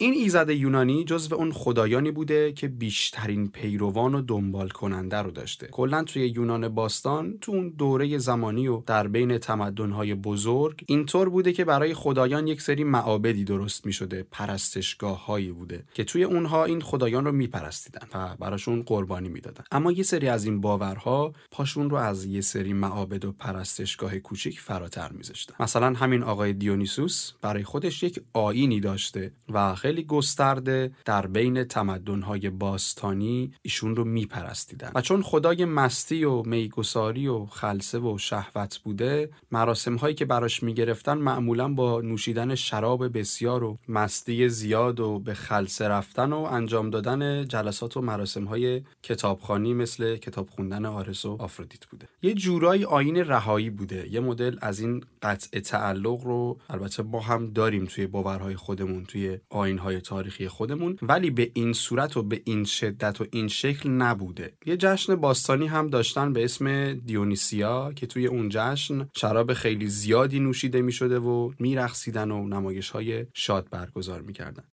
این ایزد یونانی جزو اون خدایانی بوده که بیشترین پیروان و دنبال کننده رو داشته. کلا توی یونان باستان تو اون دوره زمانی و در بین تمدن‌های بزرگ اینطور بوده که برای خدایان یک سری معابدی درست می شده پرستشگاه هایی بوده که توی اونها این خدایان رو میپرستیدن و براشون قربانی می‌دادن. اما یه سری از این باورها پاشون رو از یه سری معابد و پرستشگاه کوچیک فراتر میذاشتن. مثلا همین آقای دیونیسوس برای خودش یک آینی داشته و خیلی گسترده در بین تمدن‌های باستانی ایشون رو میپرستیدن. و چون خدای مستی و میگساری و خلصه و شهوت بوده مراسم هایی که براش می‌گرفتن معمولا با نوشیدن شراب بسیار و مستی زیاد و به خلصه رفتن و انجام دادن جلسات و مراسم های کتابخانی مثل کتاب خوندن آرس و آفرودیت بوده. یه جورایی آین رهایی بوده. یه مدل از این قطع تعلق رو البته ما هم داریم توی باورهای خودمون توی آینهای تاریخی خودمون ولی به این صورت و به این شدت و این شکل نبوده. یه جشن باستانی هم داشتن به اسم دیونیسیا که توی اون جشن شراب خیلی زیادی نوشیده می شده و میرقصیدن و نمایش های شاد برگزار می‌کردن.